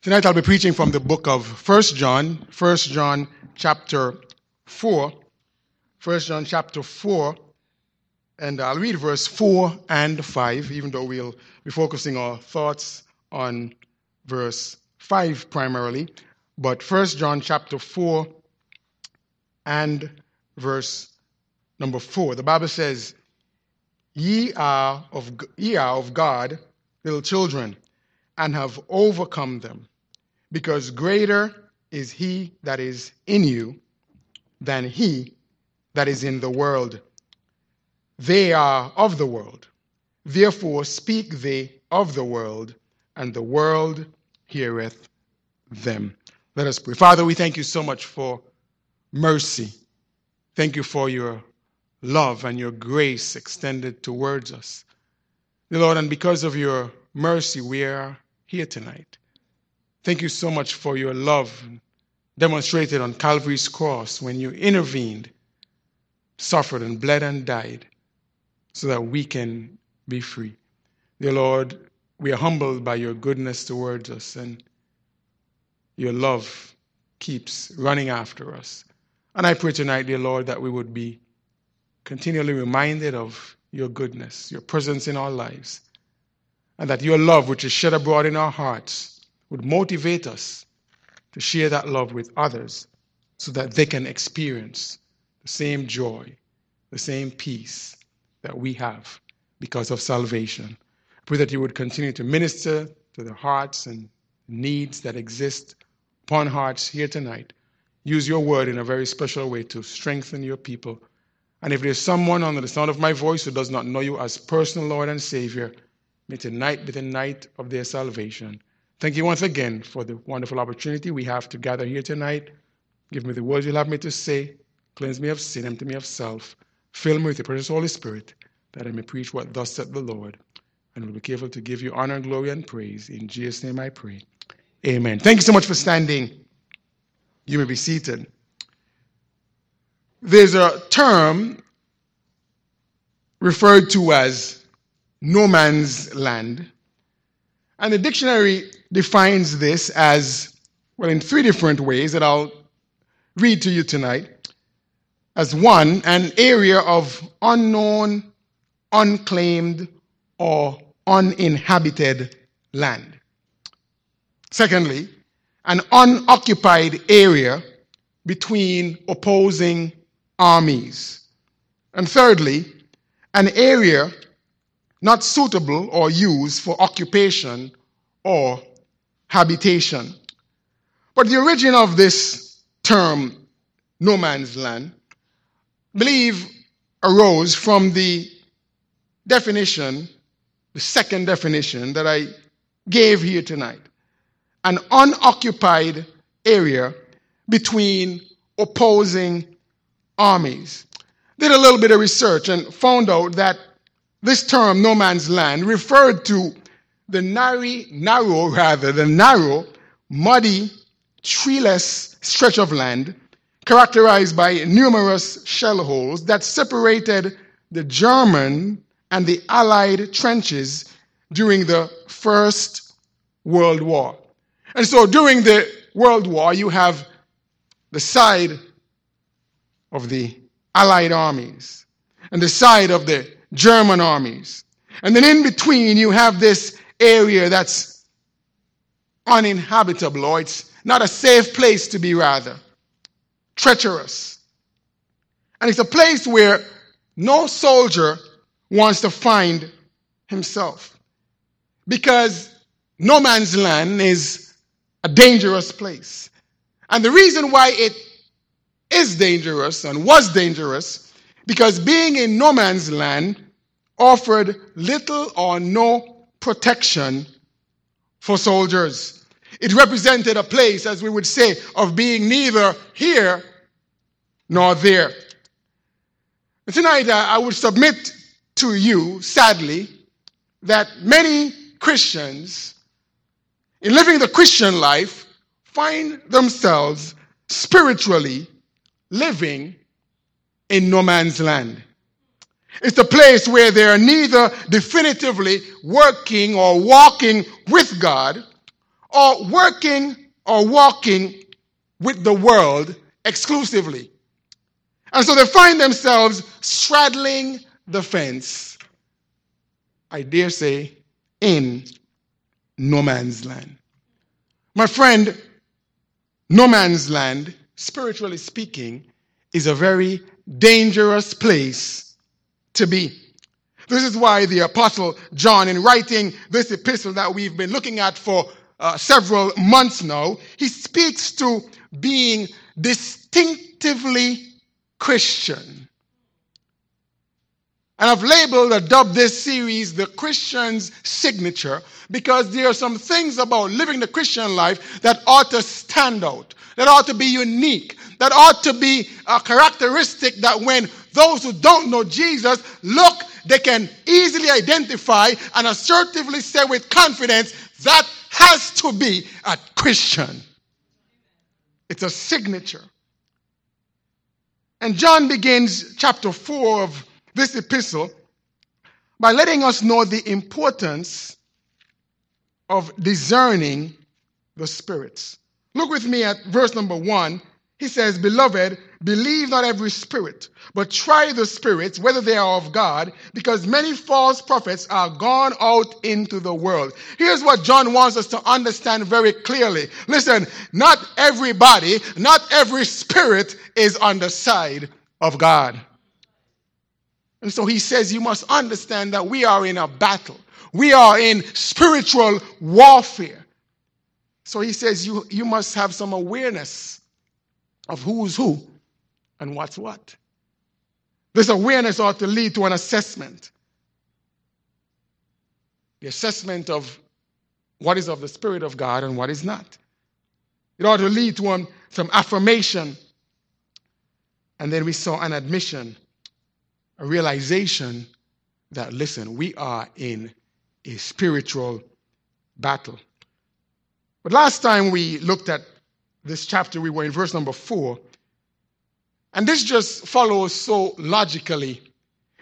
Tonight I'll be preaching from the book of 1 John, 1 John chapter 4. 1 John chapter 4, and I'll read verse 4 and 5, even though we'll be focusing our thoughts on verse 5 primarily. But 1 John chapter 4 and verse number 4. The Bible says, Ye are of, ye are of God, little children and have overcome them, because greater is he that is in you than he that is in the world. They are of the world. Therefore speak they of the world, and the world heareth them. Let us pray. Father, we thank you so much for mercy. Thank you for your love and your grace extended towards us. Lord, and because of your mercy, we are here tonight. Thank you so much for your love demonstrated on Calvary's cross when you intervened, suffered, and bled and died so that we can be free. Dear Lord, we are humbled by your goodness towards us, and your love keeps running after us. And I pray tonight, dear Lord, that we would be continually reminded of your goodness, your presence in our lives and that your love, which is shed abroad in our hearts, would motivate us to share that love with others so that they can experience the same joy, the same peace that we have because of salvation. I pray that you would continue to minister to the hearts and needs that exist upon hearts here tonight. Use your word in a very special way to strengthen your people. And if there's someone under the sound of my voice who does not know you as personal Lord and Savior, May tonight be the night of their salvation. Thank you once again for the wonderful opportunity we have to gather here tonight. Give me the words you'll have me to say. Cleanse me of sin, empty me of self. Fill me with the precious Holy Spirit, that I may preach what thus said the Lord. And will be careful to give you honor, glory, and praise. In Jesus' name I pray. Amen. Thank you so much for standing. You may be seated. There's a term referred to as no man's land. And the dictionary defines this as, well, in three different ways that I'll read to you tonight. As one, an area of unknown, unclaimed, or uninhabited land. Secondly, an unoccupied area between opposing armies. And thirdly, an area not suitable or used for occupation or habitation. But the origin of this term, no man's land, believe arose from the definition, the second definition that I gave here tonight an unoccupied area between opposing armies. Did a little bit of research and found out that this term, no man's land, referred to the narrow, narrow rather, the narrow, muddy, treeless stretch of land characterized by numerous shell holes that separated the German and the Allied trenches during the First World War. And so during the World War, you have the side of the Allied armies and the side of the German armies. And then in between, you have this area that's uninhabitable, or it's not a safe place to be, rather. Treacherous. And it's a place where no soldier wants to find himself. Because no man's land is a dangerous place. And the reason why it is dangerous and was dangerous because being in no man's land offered little or no protection for soldiers. It represented a place, as we would say, of being neither here nor there. And tonight, I would submit to you, sadly, that many Christians, in living the Christian life, find themselves spiritually living in no man's land. It's a place where they're neither definitively working or walking with God or working or walking with the world exclusively. And so they find themselves straddling the fence, I dare say, in no man's land. My friend, no man's land, spiritually speaking, is a very dangerous place to be. This is why the Apostle John, in writing this epistle that we've been looking at for uh, several months now, he speaks to being distinctively Christian. And I've labeled or dubbed this series the Christian's Signature because there are some things about living the Christian life that ought to stand out, that ought to be unique, that ought to be a characteristic that when those who don't know Jesus look, they can easily identify and assertively say with confidence that has to be a Christian. It's a signature. And John begins chapter 4 of this epistle by letting us know the importance of discerning the spirits. Look with me at verse number 1 he says, Beloved, believe not every spirit, but try the spirits, whether they are of God, because many false prophets are gone out into the world. Here's what John wants us to understand very clearly. Listen, not everybody, not every spirit is on the side of God. And so he says, You must understand that we are in a battle, we are in spiritual warfare. So he says, You, you must have some awareness of who's who and what's what. This awareness ought to lead to an assessment. The assessment of what is of the Spirit of God and what is not. It ought to lead to um, some affirmation. And then we saw an admission, a realization that, listen, we are in a spiritual battle. But last time we looked at this chapter, we were in verse number four. And this just follows so logically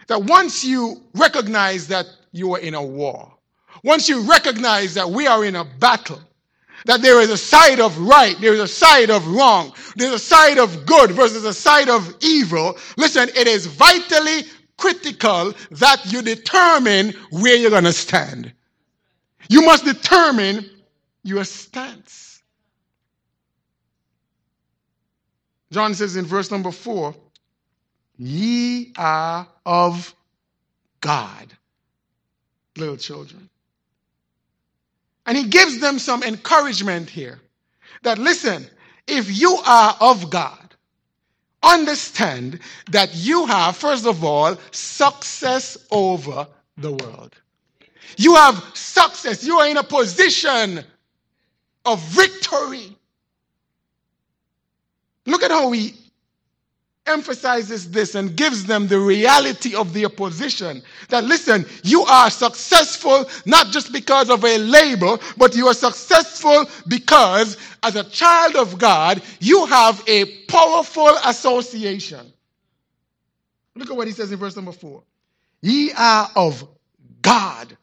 that once you recognize that you are in a war, once you recognize that we are in a battle, that there is a side of right, there is a side of wrong, there's a side of good versus a side of evil, listen, it is vitally critical that you determine where you're going to stand. You must determine your stance. John says in verse number four, Ye are of God, little children. And he gives them some encouragement here that listen, if you are of God, understand that you have, first of all, success over the world. You have success. You are in a position of victory. Look at how he emphasizes this and gives them the reality of the opposition. That listen, you are successful not just because of a label, but you are successful because as a child of God, you have a powerful association. Look at what he says in verse number four. Ye are of God,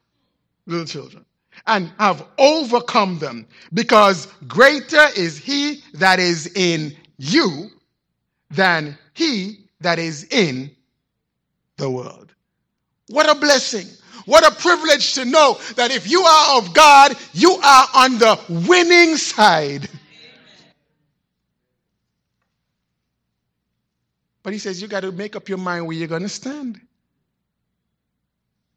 little children, and have overcome them, because greater is he that is in you than he that is in the world. What a blessing. What a privilege to know that if you are of God, you are on the winning side. But he says you got to make up your mind where you're going to stand.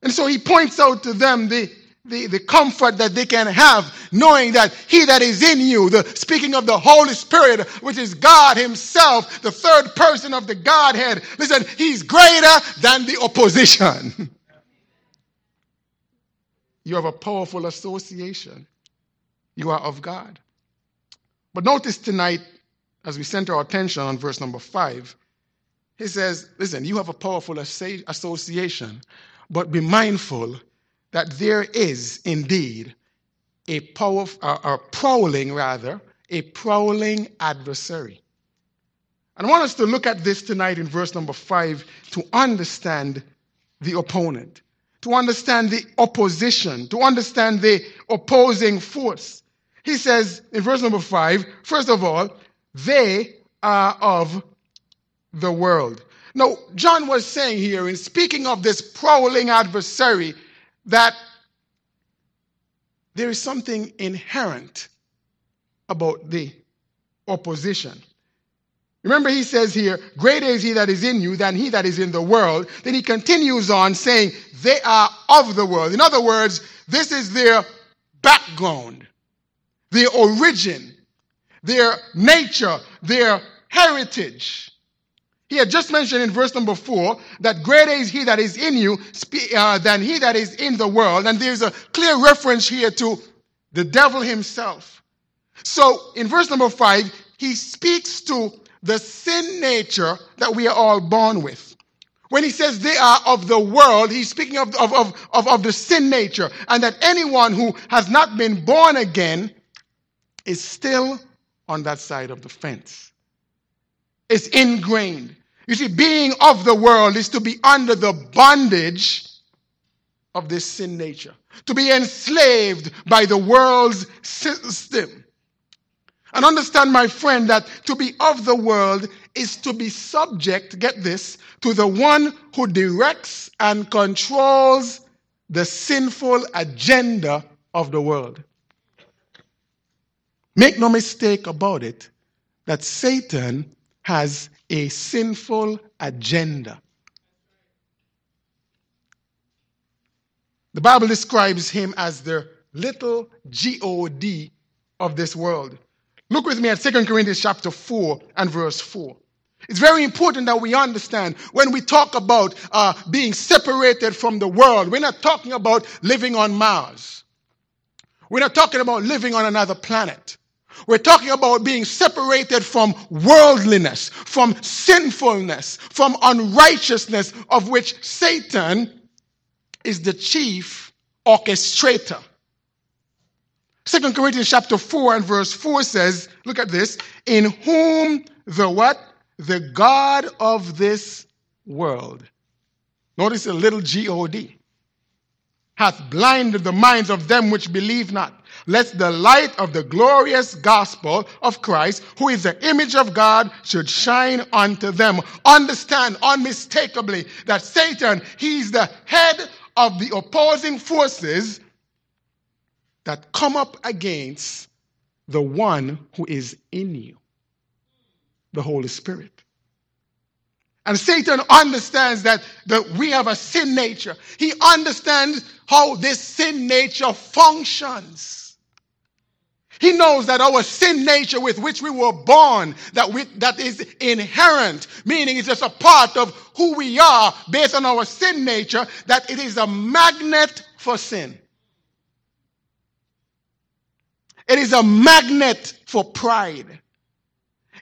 And so he points out to them the the, the comfort that they can have knowing that he that is in you, the speaking of the Holy Spirit, which is God himself, the third person of the Godhead, listen, he's greater than the opposition. you have a powerful association. You are of God. But notice tonight, as we center our attention on verse number five, he says, listen, you have a powerful association, but be mindful that there is indeed a power, a prowling rather, a prowling adversary. And I want us to look at this tonight in verse number five to understand the opponent, to understand the opposition, to understand the opposing force. he says in verse number five, first of all, they are of the world. Now, John was saying here, in speaking of this prowling adversary, that there is something inherent about the opposition. Remember, he says here, Greater is he that is in you than he that is in the world. Then he continues on saying, They are of the world. In other words, this is their background, their origin, their nature, their heritage. He had just mentioned in verse number four that greater is he that is in you uh, than he that is in the world. And there's a clear reference here to the devil himself. So in verse number five, he speaks to the sin nature that we are all born with. When he says they are of the world, he's speaking of, of, of, of, of the sin nature, and that anyone who has not been born again is still on that side of the fence. It's ingrained. You see, being of the world is to be under the bondage of this sin nature, to be enslaved by the world's system. And understand, my friend, that to be of the world is to be subject, get this, to the one who directs and controls the sinful agenda of the world. Make no mistake about it that Satan has a sinful agenda. The Bible describes him as the little God of this world. Look with me at 2 Corinthians chapter 4 and verse 4. It's very important that we understand when we talk about uh, being separated from the world, we're not talking about living on Mars. We're not talking about living on another planet. We're talking about being separated from worldliness, from sinfulness, from unrighteousness, of which Satan is the chief orchestrator. Second Corinthians chapter 4 and verse 4 says, look at this, in whom the what? The God of this world. Notice a little G-O-D. Hath blinded the minds of them which believe not. Let the light of the glorious gospel of Christ, who is the image of God, should shine unto them. Understand unmistakably that Satan, he's the head of the opposing forces that come up against the one who is in you, the Holy Spirit. And Satan understands that, that we have a sin nature. He understands how this sin nature functions. He knows that our sin nature with which we were born, that, we, that is inherent, meaning it's just a part of who we are based on our sin nature, that it is a magnet for sin. It is a magnet for pride.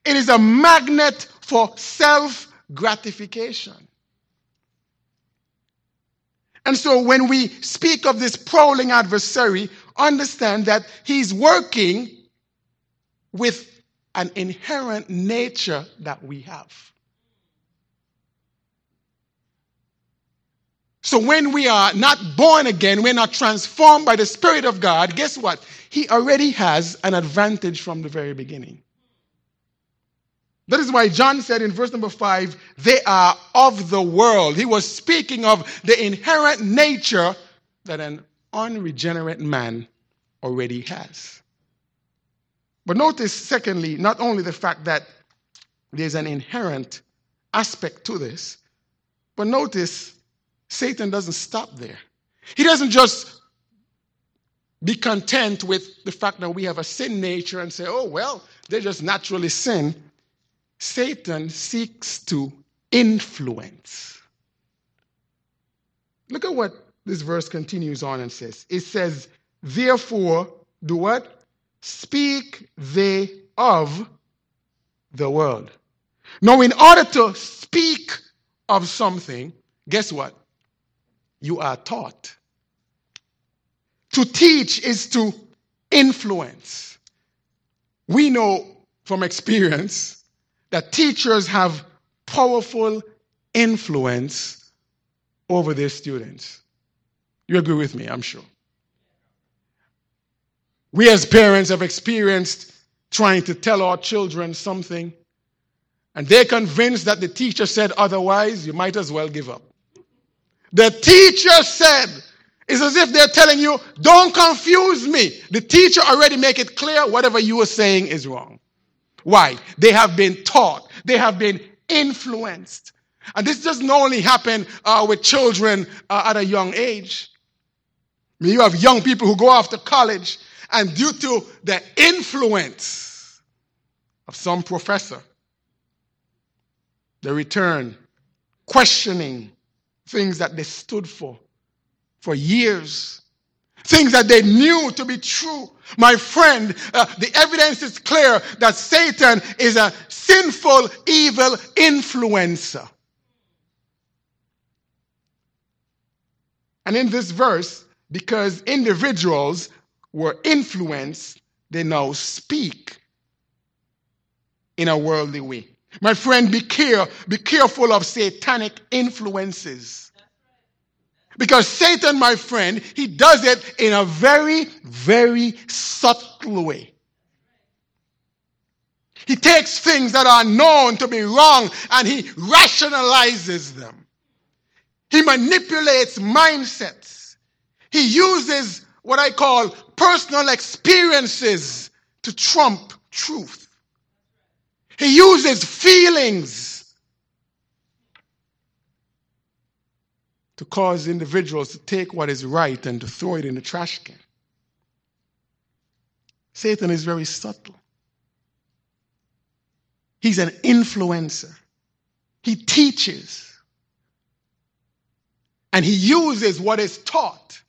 It is a magnet for self gratification. And so when we speak of this prowling adversary, understand that he's working with an inherent nature that we have. So when we are not born again, we're not transformed by the Spirit of God, guess what? He already has an advantage from the very beginning. That is why John said in verse number five, they are of the world. He was speaking of the inherent nature that an unregenerate man already has. But notice, secondly, not only the fact that there's an inherent aspect to this, but notice Satan doesn't stop there. He doesn't just be content with the fact that we have a sin nature and say, oh, well, they just naturally sin. Satan seeks to influence. Look at what this verse continues on and says. It says, Therefore, do what? Speak they of the world. Now, in order to speak of something, guess what? You are taught. To teach is to influence. We know from experience that teachers have powerful influence over their students. You agree with me, I'm sure. We as parents have experienced trying to tell our children something, and they're convinced that the teacher said otherwise, you might as well give up. The teacher said, it's as if they're telling you, don't confuse me. The teacher already make it clear whatever you are saying is wrong. Why? They have been taught. They have been influenced. And this doesn't only happen uh, with children uh, at a young age. You have young people who go off to college, and due to the influence of some professor, they return questioning things that they stood for for years. Things that they knew to be true. My friend, uh, the evidence is clear that Satan is a sinful, evil influencer. And in this verse, because individuals were influenced, they now speak in a worldly way. My friend, be care, be careful of satanic influences. Because Satan, my friend, he does it in a very, very subtle way. He takes things that are known to be wrong and he rationalizes them. He manipulates mindsets. He uses what I call personal experiences to trump truth. He uses feelings to cause individuals to take what is right and to throw it in the trash can. Satan is very subtle. He's an influencer. He teaches. And he uses what is taught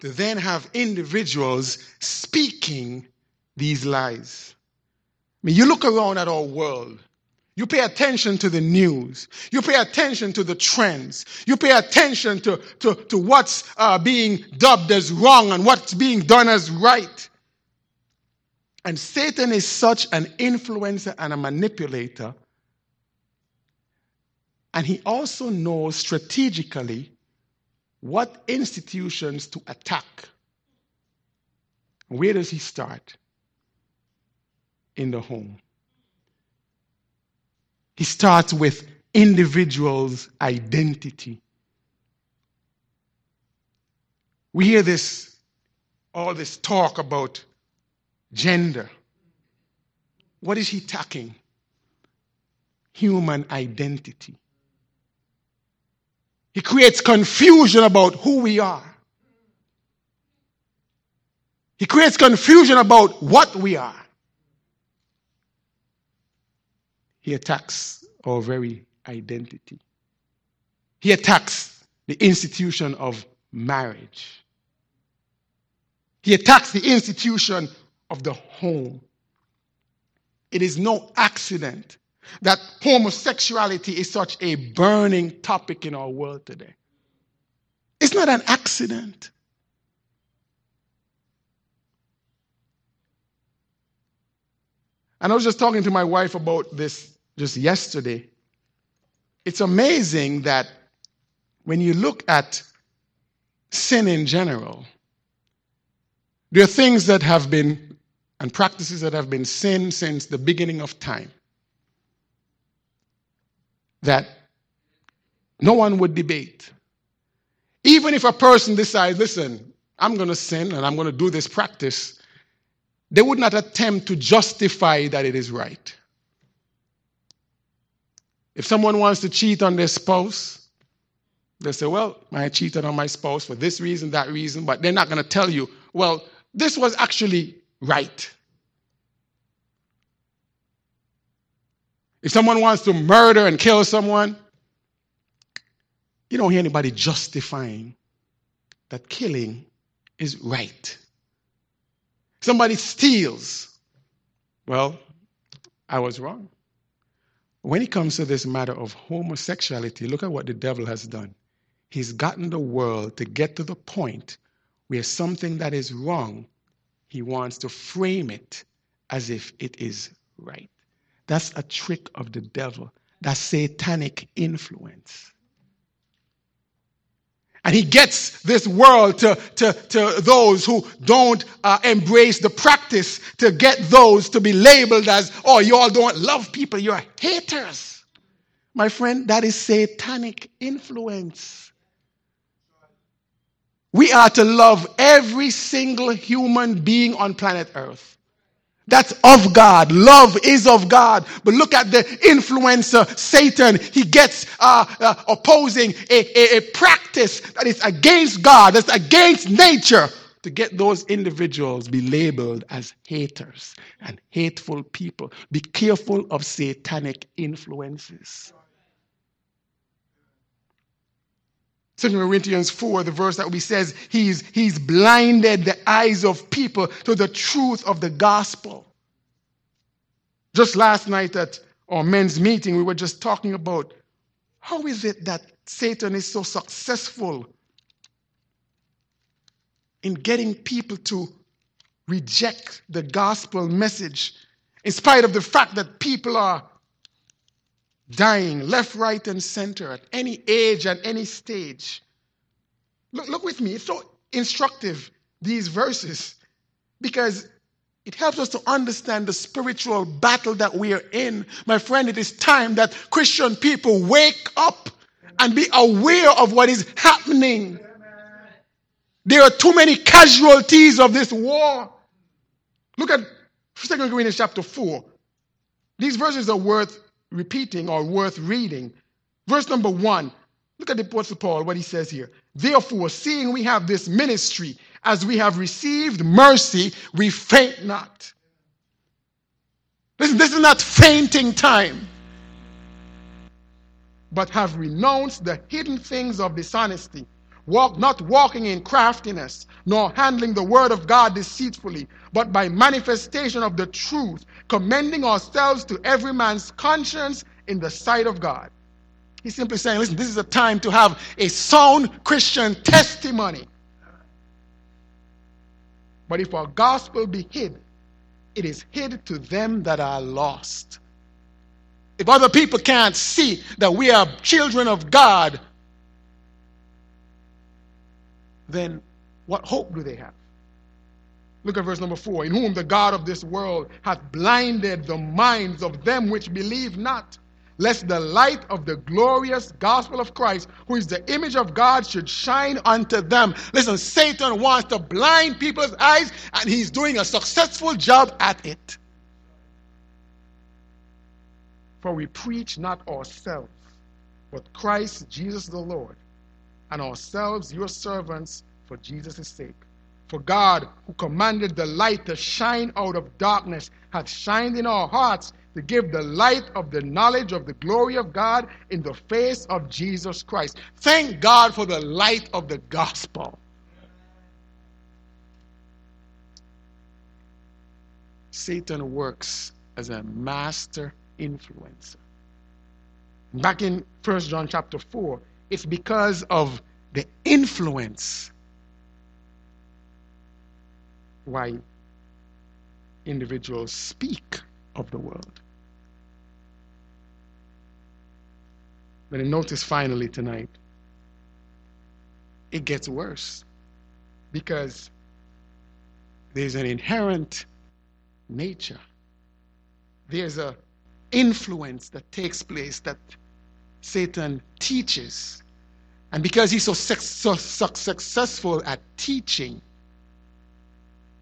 to then have individuals speaking these lies. I mean, you look around at our world. You pay attention to the news. You pay attention to the trends. You pay attention to, to, to what's uh, being dubbed as wrong and what's being done as right. And Satan is such an influencer and a manipulator. And he also knows strategically what institutions to attack. Where does he start? In the home. He starts with individual's identity. We hear this, all this talk about gender. What is he attacking? Human identity. He creates confusion about who we are. He creates confusion about what we are. He attacks our very identity. He attacks the institution of marriage. He attacks the institution of the home. It is no accident that homosexuality is such a burning topic in our world today. It's not an accident. And I was just talking to my wife about this just yesterday. It's amazing that when you look at sin in general, there are things that have been and practices that have been sin since the beginning of time that no one would debate. Even if a person decides, listen, I'm going to sin and I'm going to do this practice, they would not attempt to justify that it is right. If someone wants to cheat on their spouse, they say, well, I cheated on my spouse for this reason, that reason, but they're not going to tell you, well, this was actually right. If someone wants to murder and kill someone, you don't hear anybody justifying that killing is right. Somebody steals. Well, I was wrong. When it comes to this matter of homosexuality, look at what the devil has done. He's gotten the world to get to the point where something that is wrong, he wants to frame it as if it is right. That's a trick of the devil. That's satanic influence. And he gets this world to, to, to those who don't uh, embrace the practice to get those to be labeled as, oh, you all don't love people, you're haters. My friend, that is satanic influence. We are to love every single human being on planet Earth. That's of God. Love is of God. But look at the influencer, Satan. He gets uh, uh, opposing a, a, a practice that is against God, that's against nature, to get those individuals be labeled as haters and hateful people. Be careful of satanic influences. Second Corinthians 4, the verse that we says he's, he's blinded the eyes of people to the truth of the gospel. Just last night at our men's meeting, we were just talking about how is it that Satan is so successful in getting people to reject the gospel message, in spite of the fact that people are dying left, right, and center at any age and any stage. Look, look with me. It's so instructive, these verses, because it helps us to understand the spiritual battle that we are in. My friend, it is time that Christian people wake up and be aware of what is happening. There are too many casualties of this war. Look at 2 Corinthians chapter 4. These verses are worth repeating or worth reading. Verse number one, look at the Apostle Paul, what he says here. Therefore, seeing we have this ministry, as we have received mercy, we faint not. Listen, this is not fainting time, but have renounced the hidden things of dishonesty walk, not walking in craftiness, nor handling the word of God deceitfully, but by manifestation of the truth, commending ourselves to every man's conscience in the sight of God. He's simply saying, listen, this is a time to have a sound Christian testimony. But if our gospel be hid, it is hid to them that are lost. If other people can't see that we are children of God, then what hope do they have? Look at verse number four. In whom the God of this world hath blinded the minds of them which believe not, lest the light of the glorious gospel of Christ, who is the image of God, should shine unto them. Listen, Satan wants to blind people's eyes, and he's doing a successful job at it. For we preach not ourselves, but Christ Jesus the Lord and ourselves your servants for Jesus' sake. For God, who commanded the light to shine out of darkness, hath shined in our hearts to give the light of the knowledge of the glory of God in the face of Jesus Christ. Thank God for the light of the gospel. Satan works as a master influencer. Back in 1 John chapter 4, it's because of the influence why individuals speak of the world. But notice finally tonight, it gets worse because there's an inherent nature. There's a influence that takes place that Satan teaches. And because he's so, so, so successful at teaching,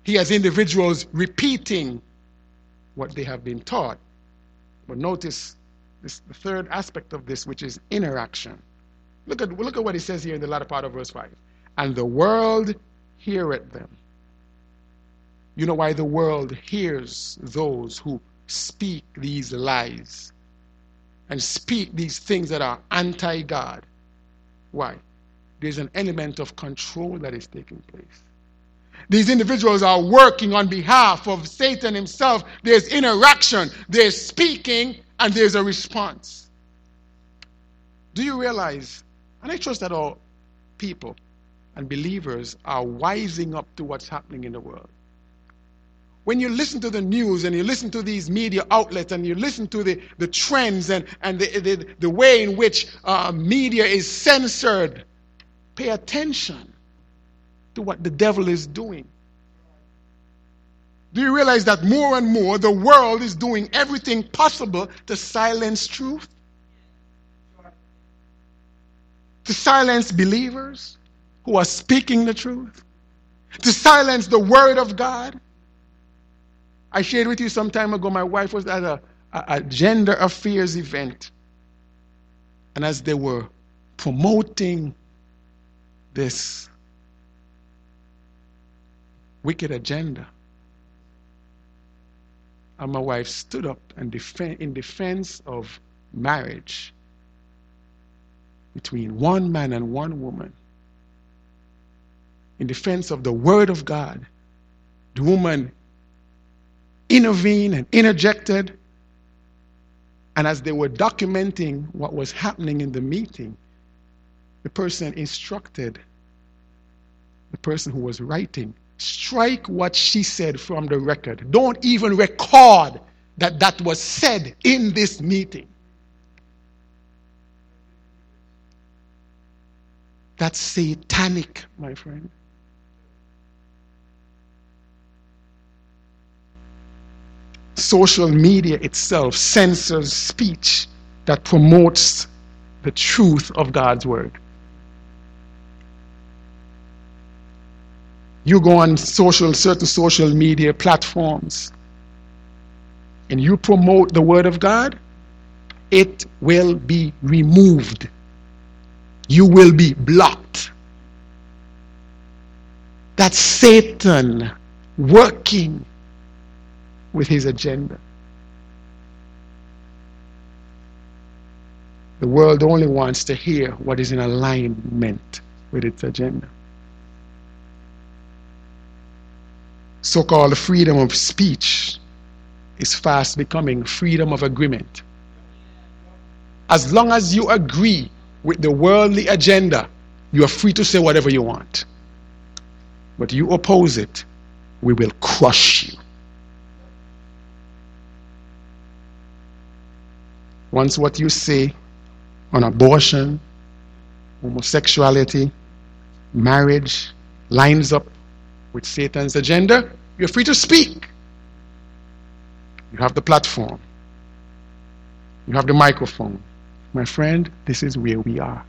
he has individuals repeating what they have been taught. But notice this, the third aspect of this, which is interaction. Look at, look at what he says here in the latter part of verse 5. And the world heareth them. You know why the world hears those who speak these lies and speak these things that are anti God. Why? There's an element of control that is taking place. These individuals are working on behalf of Satan himself. There's interaction, there's speaking, and there's a response. Do you realize, and I trust that all people and believers are wising up to what's happening in the world when you listen to the news and you listen to these media outlets and you listen to the, the trends and, and the, the, the way in which uh, media is censored, pay attention to what the devil is doing. Do you realize that more and more the world is doing everything possible to silence truth? To silence believers who are speaking the truth? To silence the word of God? I shared with you some time ago, my wife was at a, a, a gender affairs event. And as they were promoting this wicked agenda, and my wife stood up and defend, in defense of marriage between one man and one woman, in defense of the Word of God. The woman intervened and interjected. And as they were documenting what was happening in the meeting, the person instructed the person who was writing strike what she said from the record. Don't even record that that was said in this meeting. That's satanic, my friend. Social media itself censors speech that promotes the truth of God's word. you go on social certain social media platforms and you promote the word of God, it will be removed. You will be blocked. That's Satan working with his agenda. The world only wants to hear what is in alignment with its agenda. so called freedom of speech is fast becoming freedom of agreement. As long as you agree with the worldly agenda, you are free to say whatever you want. But you oppose it, we will crush you. Once what you say on abortion, homosexuality, marriage lines up with Satan's agenda, you're free to speak. You have the platform, you have the microphone. My friend, this is where we are.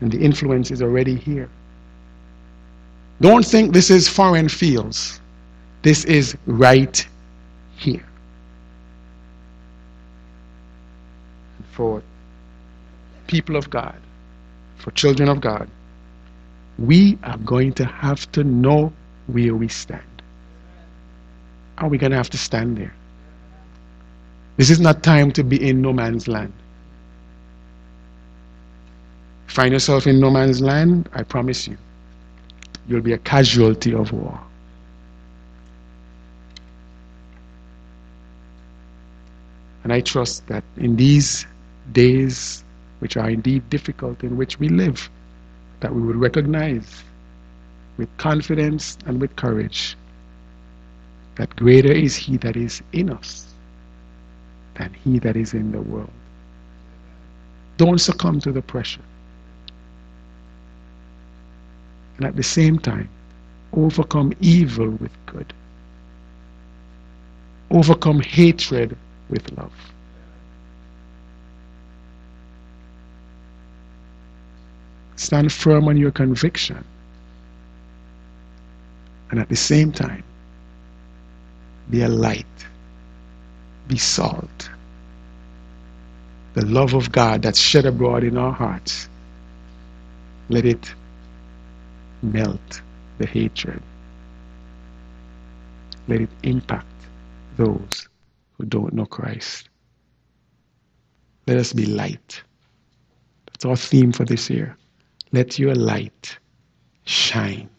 And the influence is already here. Don't think this is foreign fields. This is right here. For people of God, for children of God, we are going to have to know where we stand. Are we going to have to stand there? This is not time to be in no man's land. Find yourself in no man's land, I promise you, you'll be a casualty of war. And I trust that in these days, which are indeed difficult, in which we live, that we would recognize with confidence and with courage that greater is He that is in us than He that is in the world. Don't succumb to the pressure. And at the same time, overcome evil with good. Overcome hatred with love. Stand firm on your conviction. And at the same time, be a light, be salt. The love of God that's shed abroad in our hearts, let it melt the hatred. Let it impact those who don't know Christ. Let us be light. That's our theme for this year. Let your light shine